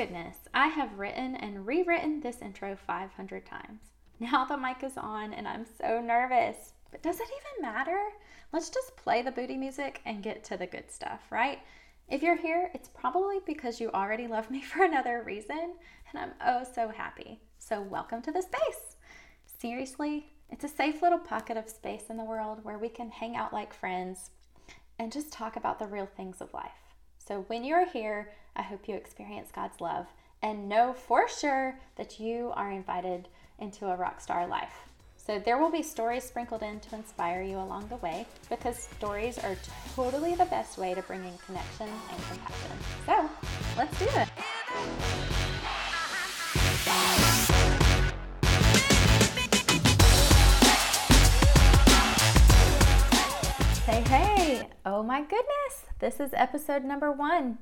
goodness, I have written and rewritten this intro 500 times. Now the mic is on and I'm so nervous. But does it even matter? Let's just play the booty music and get to the good stuff, right? If you're here, it's probably because you already love me for another reason, and I'm oh so happy. So, welcome to the space. Seriously, it's a safe little pocket of space in the world where we can hang out like friends and just talk about the real things of life. So, when you're here, I hope you experience God's love and know for sure that you are invited into a rock star life. So, there will be stories sprinkled in to inspire you along the way because stories are totally the best way to bring in connection and compassion. So, let's do it. Hey, hey! Oh my goodness! This is episode number one.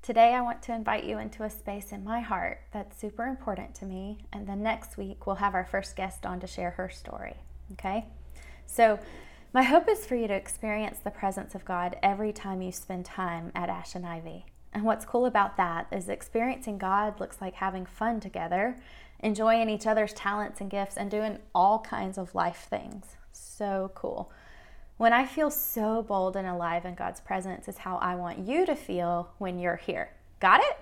Today, I want to invite you into a space in my heart that's super important to me. And then next week, we'll have our first guest on to share her story. Okay? So, my hope is for you to experience the presence of God every time you spend time at Ash and Ivy. And what's cool about that is experiencing God looks like having fun together, enjoying each other's talents and gifts, and doing all kinds of life things. So cool. When I feel so bold and alive in God's presence, is how I want you to feel when you're here. Got it?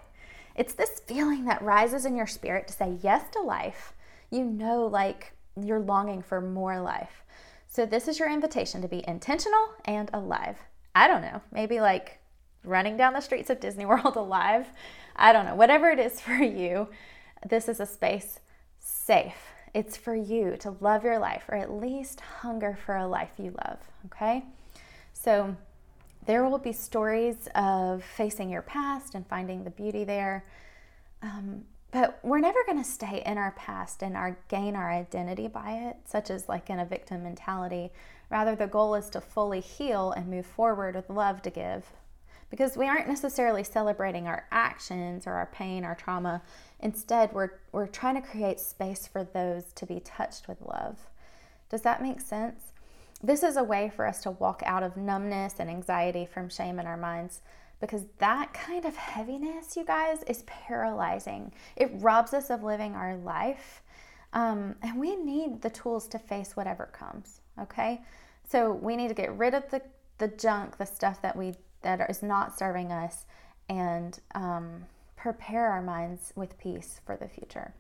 It's this feeling that rises in your spirit to say yes to life. You know, like you're longing for more life. So, this is your invitation to be intentional and alive. I don't know, maybe like running down the streets of Disney World alive. I don't know, whatever it is for you, this is a space safe it's for you to love your life or at least hunger for a life you love, okay? So there will be stories of facing your past and finding the beauty there. Um, but we're never going to stay in our past and our gain our identity by it, such as like in a victim mentality. Rather, the goal is to fully heal and move forward with love to give. Because we aren't necessarily celebrating our actions or our pain, our trauma. Instead, we're, we're trying to create space for those to be touched with love. Does that make sense? This is a way for us to walk out of numbness and anxiety from shame in our minds because that kind of heaviness, you guys, is paralyzing. It robs us of living our life. Um, and we need the tools to face whatever comes, okay? So we need to get rid of the, the junk, the stuff that we that is not serving us, and um, prepare our minds with peace for the future.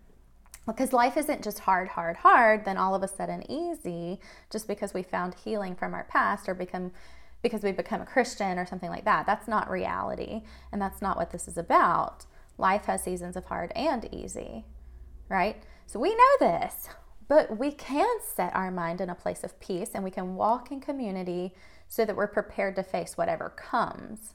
Because life isn't just hard, hard, hard, then all of a sudden easy just because we found healing from our past or become because we become a Christian or something like that. That's not reality, and that's not what this is about. Life has seasons of hard and easy, right? So we know this, but we can set our mind in a place of peace and we can walk in community so that we're prepared to face whatever comes.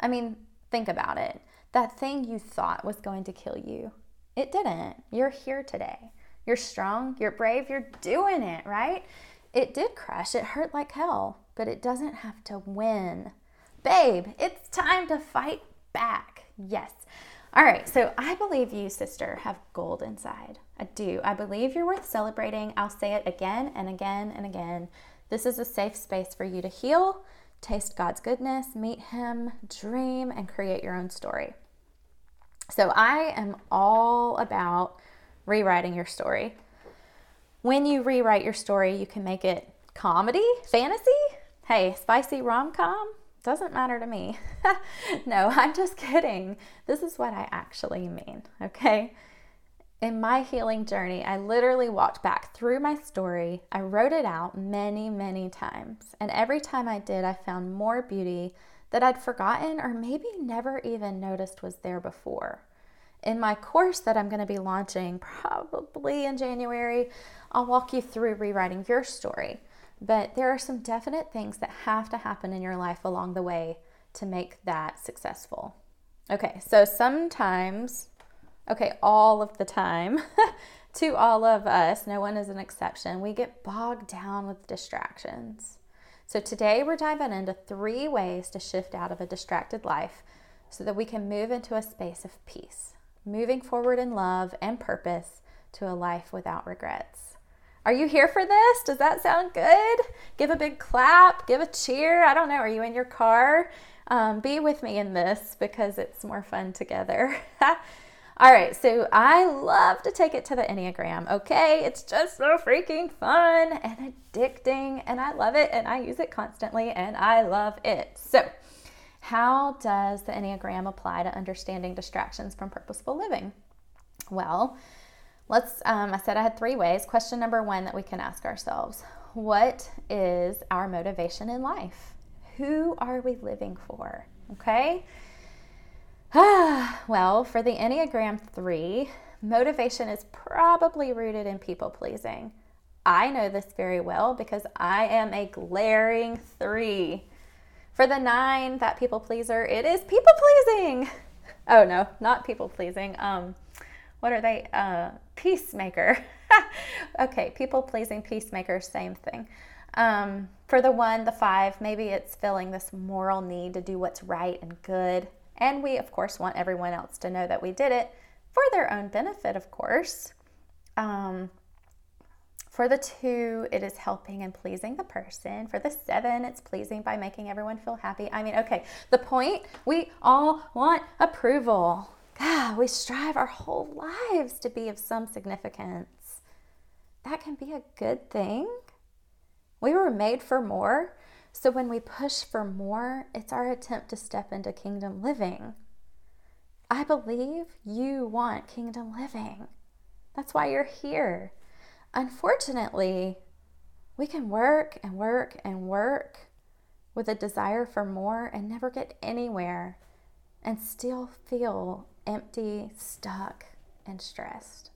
I mean, think about it. That thing you thought was going to kill you, it didn't. You're here today. You're strong, you're brave, you're doing it, right? It did crush, it hurt like hell, but it doesn't have to win. Babe, it's time to fight back. Yes. All right, so I believe you, sister, have gold inside. I do. I believe you're worth celebrating. I'll say it again and again and again. This is a safe space for you to heal, taste God's goodness, meet Him, dream, and create your own story. So I am all about rewriting your story. When you rewrite your story, you can make it comedy, fantasy, hey, spicy rom com, doesn't matter to me. no, I'm just kidding. This is what I actually mean, okay? In my healing journey, I literally walked back through my story. I wrote it out many, many times. And every time I did, I found more beauty that I'd forgotten or maybe never even noticed was there before. In my course that I'm going to be launching probably in January, I'll walk you through rewriting your story. But there are some definite things that have to happen in your life along the way to make that successful. Okay, so sometimes, okay, all of the time, to all of us, no one is an exception, we get bogged down with distractions. So, today we're diving into three ways to shift out of a distracted life so that we can move into a space of peace, moving forward in love and purpose to a life without regrets. Are you here for this? Does that sound good? Give a big clap, give a cheer. I don't know. Are you in your car? Um, be with me in this because it's more fun together. All right, so I love to take it to the Enneagram, okay? It's just so freaking fun and addicting, and I love it, and I use it constantly, and I love it. So, how does the Enneagram apply to understanding distractions from purposeful living? Well, let's, um, I said I had three ways. Question number one that we can ask ourselves What is our motivation in life? Who are we living for? Okay. well, for the Enneagram 3, motivation is probably rooted in people pleasing. I know this very well because I am a glaring 3. For the nine, that people pleaser, it is people pleasing. Oh no, not people pleasing. Um, what are they? Uh, peacemaker. okay, people pleasing, peacemaker, same thing. Um, for the one, the five, maybe it's filling this moral need to do what's right and good. And we, of course, want everyone else to know that we did it for their own benefit, of course. Um, for the two, it is helping and pleasing the person. For the seven, it's pleasing by making everyone feel happy. I mean, okay, the point we all want approval. God, we strive our whole lives to be of some significance. That can be a good thing. We were made for more. So when we push for more, it's our attempt to step into kingdom living. I believe you want kingdom living. That's why you're here. Unfortunately, we can work and work and work with a desire for more and never get anywhere and still feel empty, stuck, and stressed.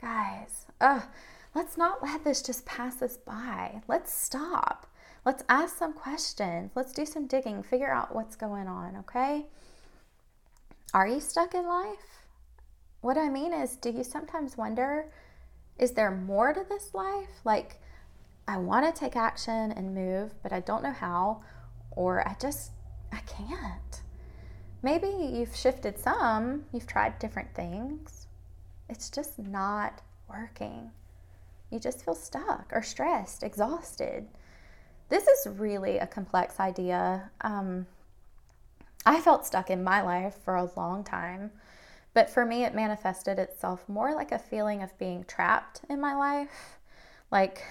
Guys, ugh, let's not let this just pass us by. Let's stop. Let's ask some questions. Let's do some digging, figure out what's going on, okay? Are you stuck in life? What I mean is, do you sometimes wonder is there more to this life? Like, I want to take action and move, but I don't know how, or I just, I can't. Maybe you've shifted some, you've tried different things. It's just not working. You just feel stuck or stressed, exhausted. This is really a complex idea. Um, I felt stuck in my life for a long time. But for me, it manifested itself more like a feeling of being trapped in my life, like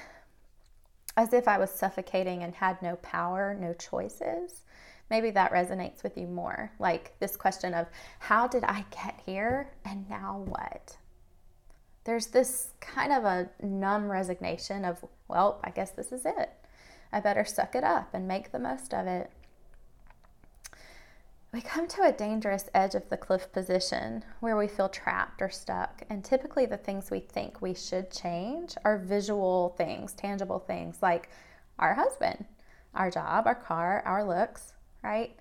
as if I was suffocating and had no power, no choices. Maybe that resonates with you more. Like this question of how did I get here and now what? There's this kind of a numb resignation of, well, I guess this is it. I better suck it up and make the most of it we come to a dangerous edge of the cliff position where we feel trapped or stuck. And typically, the things we think we should change are visual things, tangible things like our husband, our job, our car, our looks, right?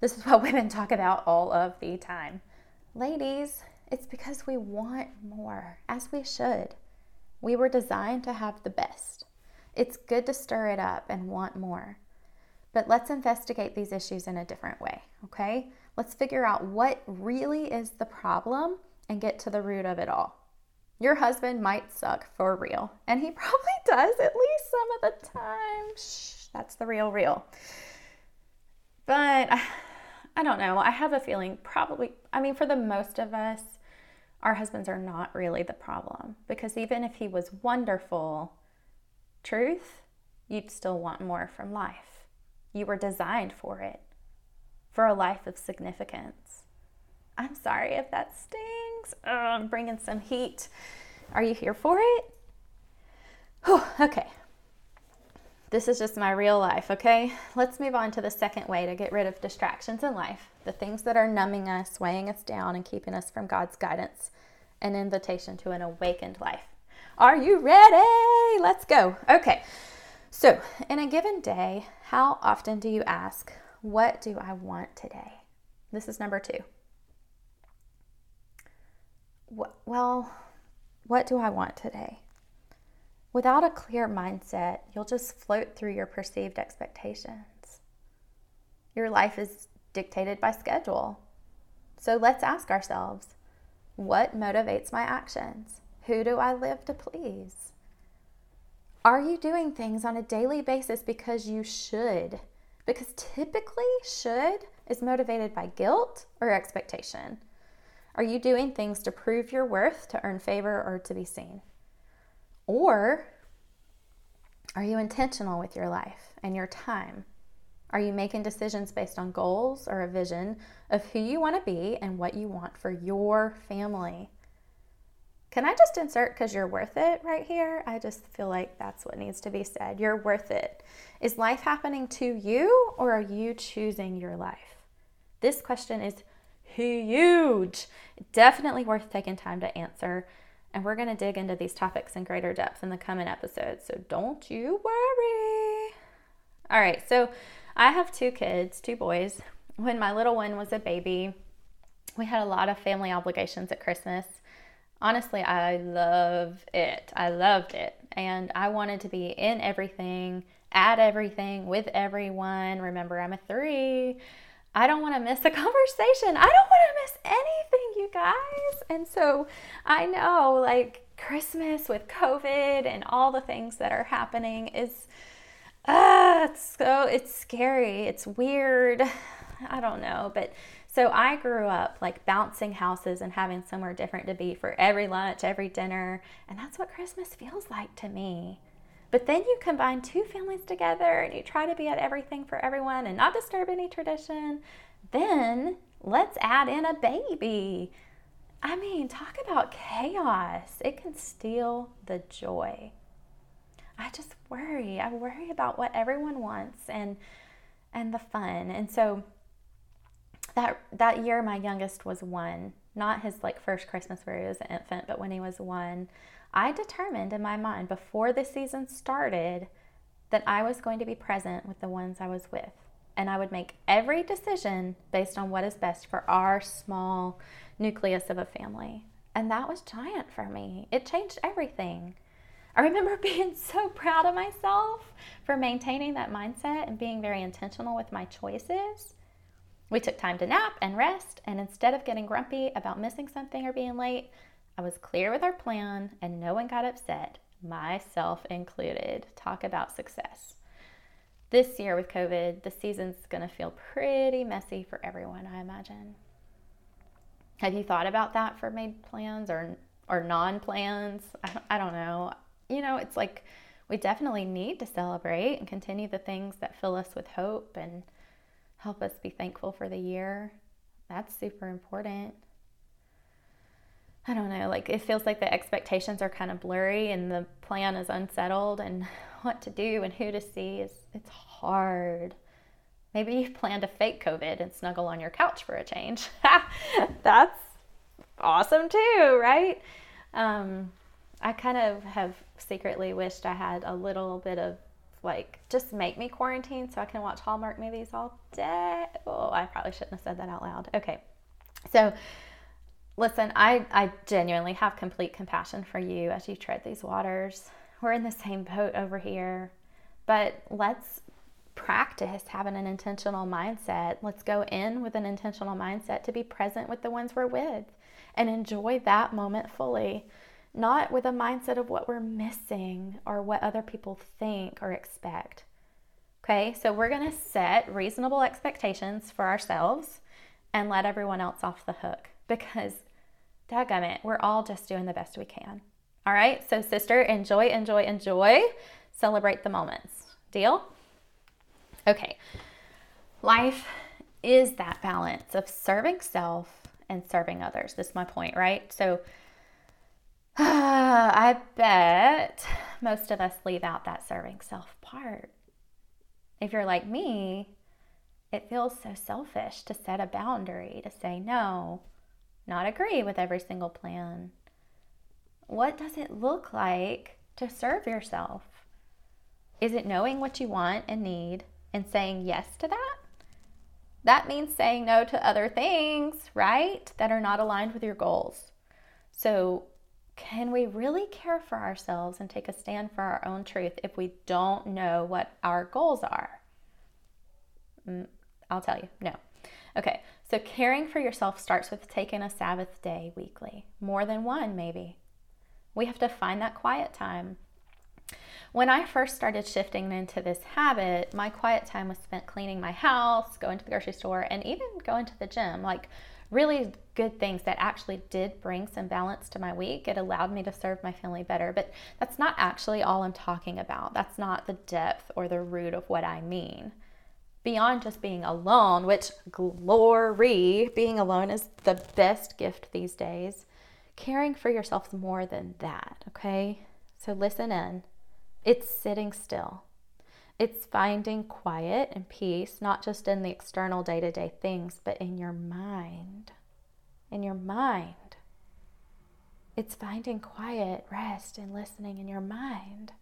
This is what women talk about all of the time. Ladies, it's because we want more, as we should. We were designed to have the best. It's good to stir it up and want more. But let's investigate these issues in a different way, okay? Let's figure out what really is the problem and get to the root of it all. Your husband might suck for real, and he probably does at least some of the time. Shh, that's the real real. But I don't know. I have a feeling probably, I mean, for the most of us, our husbands are not really the problem because even if he was wonderful, truth, you'd still want more from life. You were designed for it, for a life of significance. I'm sorry if that stings. Oh, I'm bringing some heat. Are you here for it? Whew, okay. This is just my real life, okay? Let's move on to the second way to get rid of distractions in life the things that are numbing us, weighing us down, and keeping us from God's guidance an invitation to an awakened life. Are you ready? Let's go. Okay. So, in a given day, how often do you ask, What do I want today? This is number two. Well, what do I want today? Without a clear mindset, you'll just float through your perceived expectations. Your life is dictated by schedule. So let's ask ourselves what motivates my actions? Who do I live to please? Are you doing things on a daily basis because you should? Because typically, should is motivated by guilt or expectation. Are you doing things to prove your worth, to earn favor, or to be seen? Or are you intentional with your life and your time? Are you making decisions based on goals or a vision of who you want to be and what you want for your family? Can I just insert because you're worth it right here? I just feel like that's what needs to be said. You're worth it. Is life happening to you or are you choosing your life? This question is huge. Definitely worth taking time to answer. And we're going to dig into these topics in greater depth in the coming episodes. So don't you worry. All right. So I have two kids, two boys. When my little one was a baby, we had a lot of family obligations at Christmas honestly, I love it. I loved it. And I wanted to be in everything, at everything, with everyone. Remember, I'm a three. I don't want to miss a conversation. I don't want to miss anything, you guys. And so I know, like, Christmas with COVID and all the things that are happening is, uh, it's so, it's scary. It's weird. I don't know. But so I grew up like bouncing houses and having somewhere different to be for every lunch, every dinner. And that's what Christmas feels like to me. But then you combine two families together and you try to be at everything for everyone and not disturb any tradition. Then let's add in a baby. I mean, talk about chaos. It can steal the joy. I just worry. I worry about what everyone wants and and the fun. And so that that year my youngest was one not his like first christmas where he was an infant but when he was one i determined in my mind before the season started that i was going to be present with the ones i was with. And i would make every decision based on what is best for our small nucleus of a family. And that was giant for me. It changed everything. I remember being so proud of myself for maintaining that mindset and being very intentional with my choices. We took time to nap and rest, and instead of getting grumpy about missing something or being late, I was clear with our plan and no one got upset, myself included. Talk about success. This year with COVID, the season's to feel pretty messy for everyone, I imagine. Have you thought about that for made plans or or non-plans? I, I don't know. You know, it's like we definitely need to celebrate and continue the things that fill us with hope and help us be thankful for the year. That's super important. I don't know, like it feels like the expectations are kind of blurry and the plan is unsettled and what to do and who to see is it's hard. Maybe you plan to fake COVID and snuggle on your couch for a change. That's awesome too, right? Um, I kind of have secretly wished I had a little bit of like just make me quarantine so I can watch Hallmark movies all day. Oh, I probably shouldn't have said that out loud. Okay. So listen, I, I genuinely have complete compassion for you as you tread these waters. We're in the same boat over here, but let's practice having an intentional mindset. Let's go in with an intentional mindset to be present with the ones we're with and enjoy that moment fully not with a mindset of what we're missing or what other people think or expect. Okay, so we're gonna set reasonable expectations for ourselves and let everyone else off the hook because, dadgummit, we're all just doing the best we can. All right, so sister, enjoy, enjoy, enjoy. Celebrate the moments. Deal? Okay, life is that balance of serving self and serving others. This is my point, right? So, I bet most of us leave out that serving self part. If you're like me, it feels so selfish to set a boundary, to say no, not agree with every single plan. What does it look like to serve yourself? Is it knowing what you want and need and saying yes to that? That means saying no to other things, right? That are not aligned with your goals. So can we really care for ourselves and take a stand for our own truth if we don't know what our goals are? Mm, I'll tell you, no. Okay, so caring for yourself starts with taking a Sabbath day weekly, more than one, maybe. We have to find that quiet time. When I first started shifting into this habit, my quiet time was spent cleaning my house, going to the grocery store, and even going to the gym. Like really good things that actually did bring some balance to my week. It allowed me to serve my family better. But that's not actually all I'm talking about. That's not the depth or the root of what I mean. Beyond just being alone, which glory, being alone is the best gift these days. Caring for yourself more than that, okay? So listen in. It's sitting still. It's finding quiet and peace, not just in the external day to day things, but in your mind. In your mind. It's finding quiet, rest, and listening in your mind.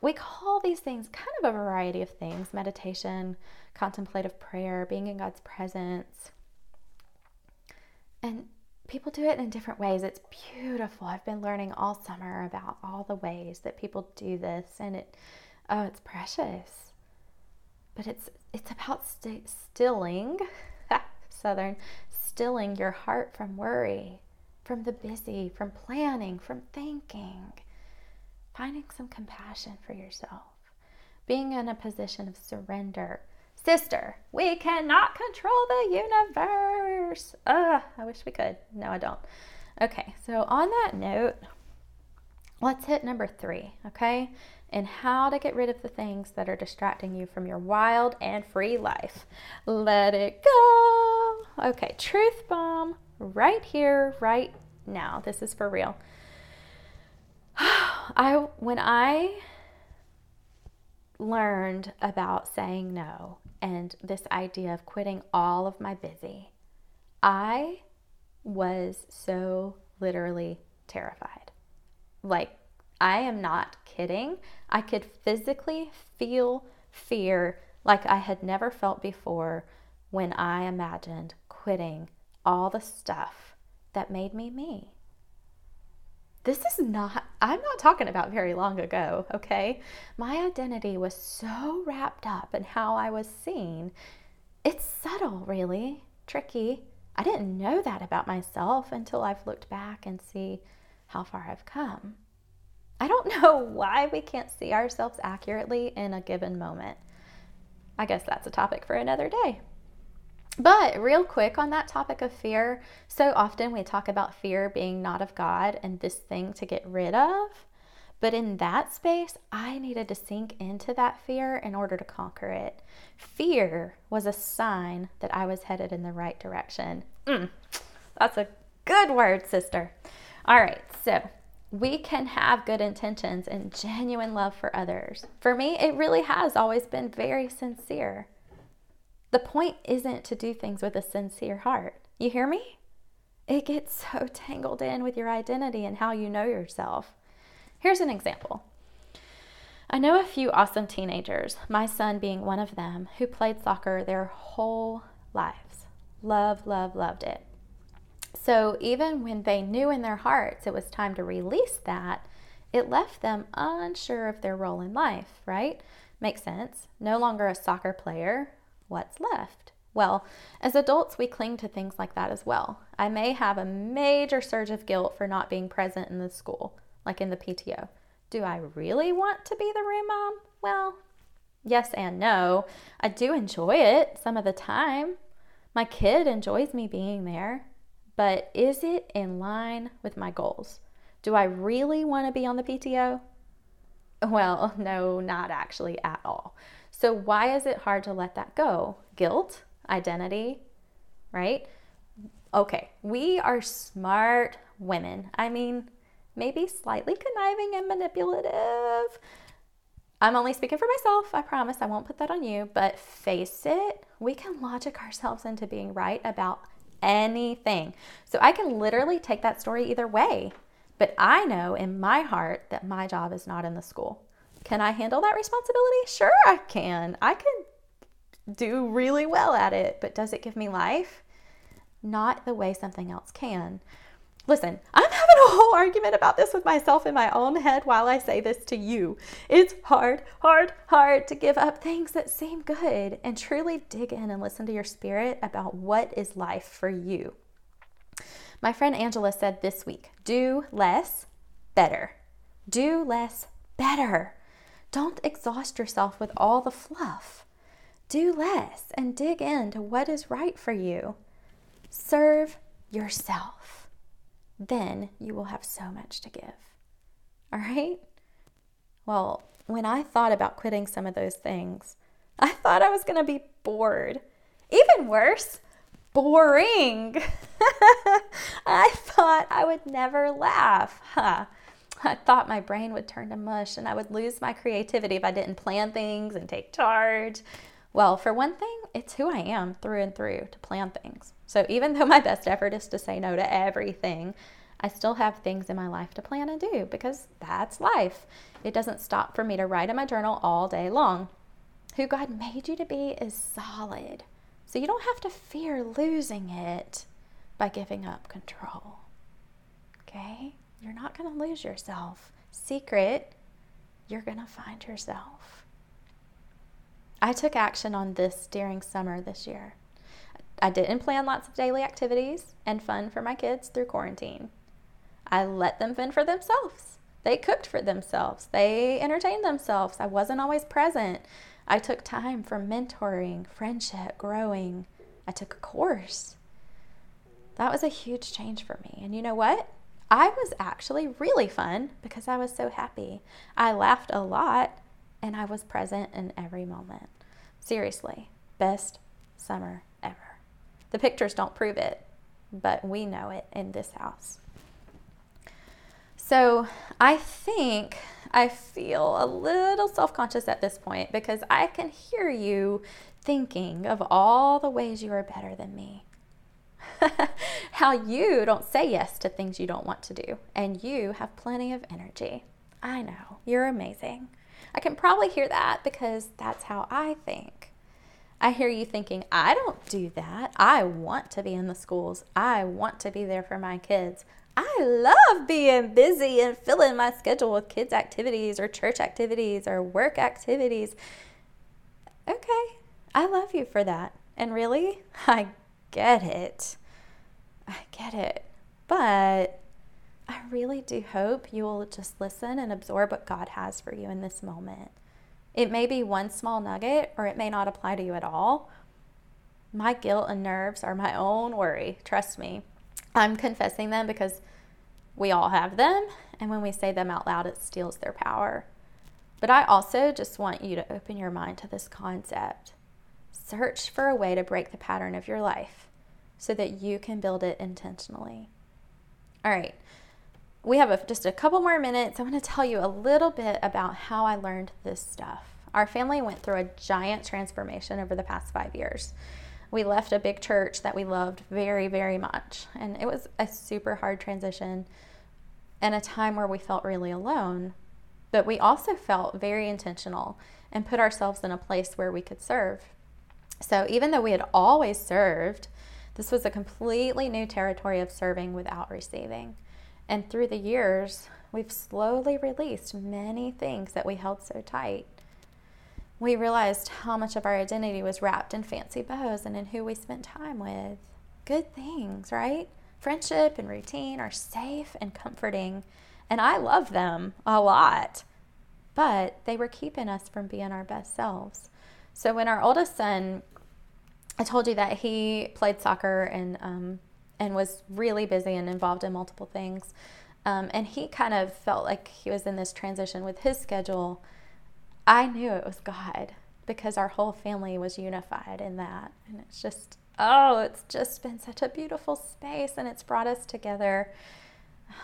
We call these things kind of a variety of things meditation, contemplative prayer, being in God's presence. And people do it in different ways. It's beautiful. I've been learning all summer about all the ways that people do this, and it oh, it's precious. But it's it's about st- stilling, southern, stilling your heart from worry, from the busy, from planning, from thinking. Finding some compassion for yourself. Being in a position of surrender. Sister, we cannot control the universe. Ugh, I wish we could. No, I don't. Okay, so on that note, let's hit number three, okay? and how to get rid of the things that are distracting you from your wild and free life. Let it go. Okay, truth bomb right here, right now. This is for real. I when I learned about saying no and this idea of quitting all of my busy, I was so literally terrified. Like I am not kidding. I could physically feel fear like I had never felt before when I imagined quitting all the stuff that made me me. This is not, I'm not talking about very long ago, okay? My identity was so wrapped up in how I was seen. It's subtle, really, tricky. I didn't know that about myself until I've looked back and see how far I've come. I don't know why we can't see ourselves accurately in a given moment. I guess that's a topic for another day. But, real quick on that topic of fear, so often we talk about fear being not of God and this thing to get rid of. But in that space, I needed to sink into that fear in order to conquer it. Fear was a sign that I was headed in the right direction. Mm, that's a good word, sister. All right, so we can have good intentions and genuine love for others. For me, it really has always been very sincere. The point isn't to do things with a sincere heart. You hear me? It gets so tangled in with your identity and how you know yourself. Here's an example. I know a few awesome teenagers, my son being one of them, who played soccer their whole lives. Love, love, loved it. So even when they knew in their hearts it was time to release that, it left them unsure of their role in life, right? Makes sense. No longer a soccer player. What's left? Well, as adults, we cling to things like that as well. I may have a major surge of guilt for not being present in the school, like in the PTO. Do I really want to be the room mom? Well, yes and no. I do enjoy it some of the time. My kid enjoys me being there but is it in line with my goals? Do I really want to be on the PTO? Well, no, not actually at all. So, why is it hard to let that go? Guilt, identity, right? Okay, we are smart women. I mean, maybe slightly conniving and manipulative. I'm only speaking for myself. I promise I won't put that on you. But face it, we can logic ourselves into being right about anything. So I can literally take that story either way. But I know in my heart that my job is not in the school. Can I handle that responsibility? Sure, I can. I can do really well at it, but does it give me life? Not the way something else can. Listen, I'm having a whole argument about this with myself in my own head while I say this to you. It's hard, hard, hard to give up things that seem good and truly dig in and listen to your spirit about what is life for you. My friend Angela said this week do less, better. Do less, better. Don't exhaust yourself with all the fluff. Do less and dig into what is right for you. Serve yourself. Then you will have so much to give. All right? Well, when I thought about quitting some of those things, I thought I was going to be bored. Even worse, boring. I thought I would never laugh. Huh. I thought my brain would turn to mush and I would lose my creativity if I didn't plan things and take charge. Well, for one thing, it's who I am through and through to plan things. So even though my best effort is to say no to everything, I still have things in my life to plan and do because that's life. It doesn't stop for me to write in my journal all day long. Who God made you to be is solid. So you don't have to fear losing it by giving up control. Okay? You're not going to lose yourself. Secret, you're going to find yourself. I took action on this during summer this year. I didn't plan lots of daily activities and fun for my kids through quarantine. I let them fend for themselves. They cooked for themselves. They entertained themselves. I wasn't always present. I took time for mentoring, friendship, growing. I took a course. That was a huge change for me. And you know what? I was actually really fun because I was so happy. I laughed a lot and I was present in every moment. Seriously, best summer ever. The pictures don't prove it, but we know it in this house. So I think I feel a little self conscious at this point because I can hear you thinking of all the ways you are better than me. How you don't say yes to things you don't want to do, and you have plenty of energy. I know, you're amazing. I can probably hear that because that's how I think. I hear you thinking, I don't do that. I want to be in the schools. I want to be there for my kids. I love being busy and filling my schedule with kids' activities or church activities or work activities. Okay, I love you for that. And really, I get it. I get it. But I really do hope you will just listen and absorb what God has for you in this moment. It may be one small nugget or it may not apply to you at all. My guilt and nerves are my own worry, trust me. I'm confessing them because we all have them, and when we say them out loud, it steals their power. But I also just want you to open your mind to this concept. Search for a way to break the pattern of your life so that you can build it intentionally. All right, we have a, just a couple more minutes. I want to tell you a little bit about how I learned this stuff. Our family went through a giant transformation over the past five years we left a big church that we loved very, very much. And it was a super hard transition and a time where we felt really alone. But we also felt very intentional and put ourselves in a place where we could serve. So even though we had always served, this was a completely new territory of serving without receiving. And through the years, we've slowly released many things that we held so tight we realized how much of our identity was wrapped in fancy bows and in who we spent time with. Good things, right? Friendship and routine are safe and comforting, and I love them a lot. But they were keeping us from being our best selves. So when our oldest son, I told you that he played soccer and um, and was really busy and involved in multiple things, um, and he kind of felt like he was in this transition with his schedule I knew it was God because our whole family was unified in that. And it's just, oh, it's just been such a beautiful space and it's brought us together.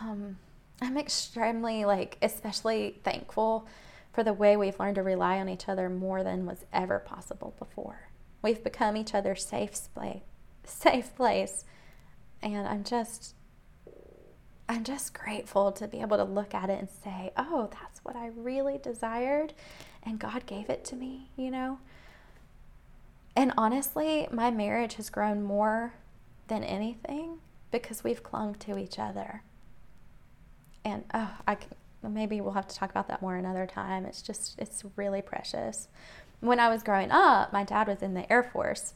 Um, I'm extremely, like, especially thankful for the way we've learned to rely on each other more than was ever possible before. We've become each other's safe place, safe place. And I'm just I'm just grateful to be able to look at it and say, "Oh, that's what I really desired." and God gave it to me, you know? And honestly, my marriage has grown more than anything because we've clung to each other. And oh, I can, maybe we'll have to talk about that more another time. It's just it's really precious. When I was growing up, my dad was in the Air Force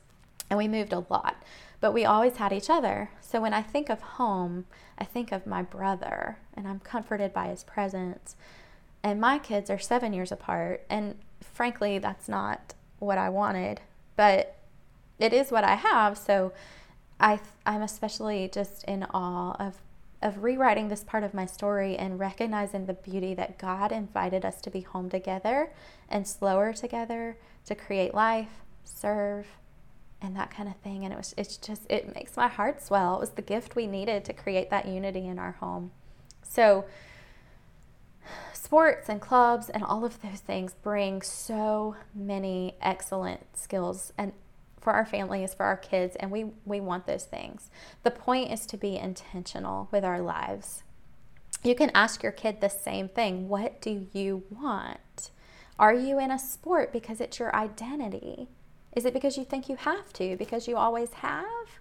and we moved a lot, but we always had each other. So when I think of home, I think of my brother and I'm comforted by his presence and my kids are seven years apart. And frankly, that's not what I wanted, but it is what I have. So I I'm especially just in awe of of rewriting this part of my story and recognizing the beauty that God invited us to be home together and slower together to create life, serve, and that kind of thing. And it was it's just it makes my heart swell. It was the gift we needed to create that unity in our home. So sports and clubs and all of those things bring so many excellent skills and for our families, for our kids, and we, we want those things. The point is to be intentional with our lives. You can ask your kid the same thing What do you want? Are you in a sport because it's your identity? Is it because you think you have to, because you always have?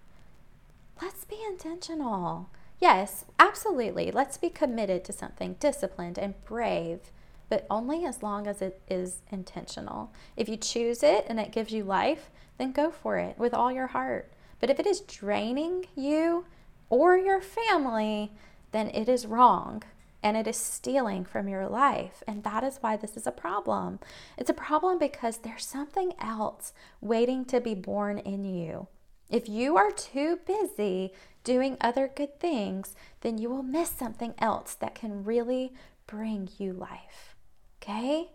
Let's be intentional. Yes, absolutely. Let's be committed to something, disciplined and brave, but only as long as it is intentional. If you choose it and it gives you life, then go for it with all your heart. But if it is draining you or your family, then it is wrong and it is stealing from your life. And that is why this is a problem. It's a problem because there's something else waiting to be born in you. If you are too busy doing other good things, then you will miss something else that can really bring you life. Okay?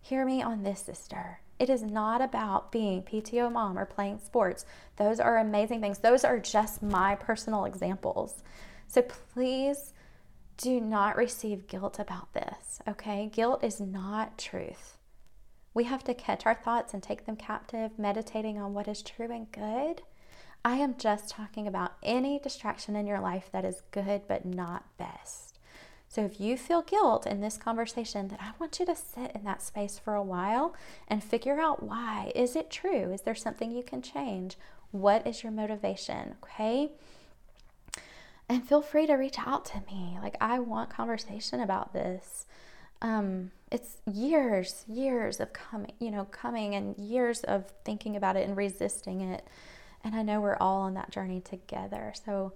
Hear me on this, sister. It is not about being PTO mom or playing sports. Those are amazing things. Those are just my personal examples. So please do not receive guilt about this, okay? Guilt is not truth. We have to catch our thoughts and take them captive, meditating on what is true and good. I am just talking about any distraction in your life that is good but not best. So if you feel guilt in this conversation, then I want you to sit in that space for a while and figure out why. Is it true? Is there something you can change? What is your motivation? Okay? And feel free to reach out to me. Like I want conversation about this. Um, it's years, years of coming, you know, coming and years of thinking about it and resisting it. And I know we're all on that journey together. So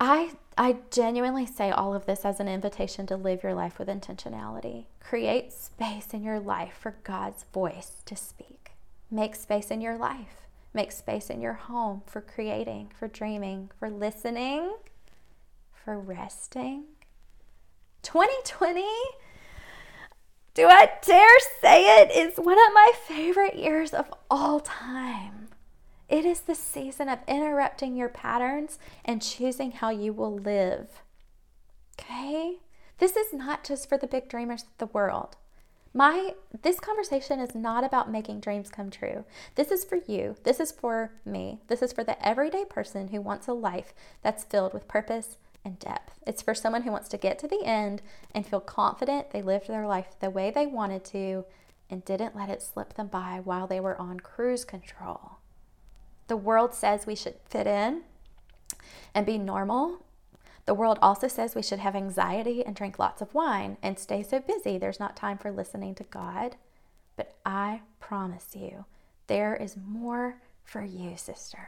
I I genuinely say all of this as an invitation to live your life with intentionality. Create space in your life for God's voice to speak. Make space in your life. Make space in your home for creating, for dreaming, for listening, for resting. 2020 do I dare say it is one of my favorite years of all time. It is the season of interrupting your patterns and choosing how you will live. Okay? This is not just for the big dreamers of the world. My this conversation is not about making dreams come true. This is for you. This is for me. This is for the everyday person who wants a life that's filled with purpose and depth. It's for someone who wants to get to the end and feel confident they lived their life the way they wanted to and didn't let it slip them by while they were on cruise control. The world says we should fit in and be normal. The world also says we should have anxiety and drink lots of wine and stay so busy there's not time for listening to God. But I promise you, there is more for you, sister.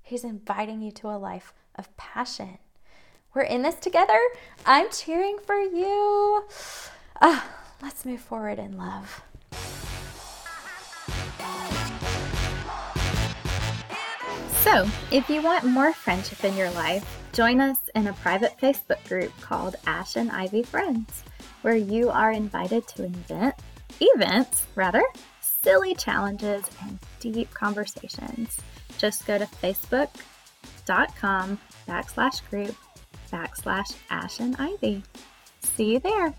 He's inviting you to a life of passion. We're in this together. I'm cheering for you. Ah, let's move forward in love. So, if you want more friendship in your life, join us in a private Facebook group called Ash and Ivy Friends, where you are invited to invent events, rather, silly challenges and deep conversations. Just go to facebook.com backslash group backslash Ash and Ivy. See you there.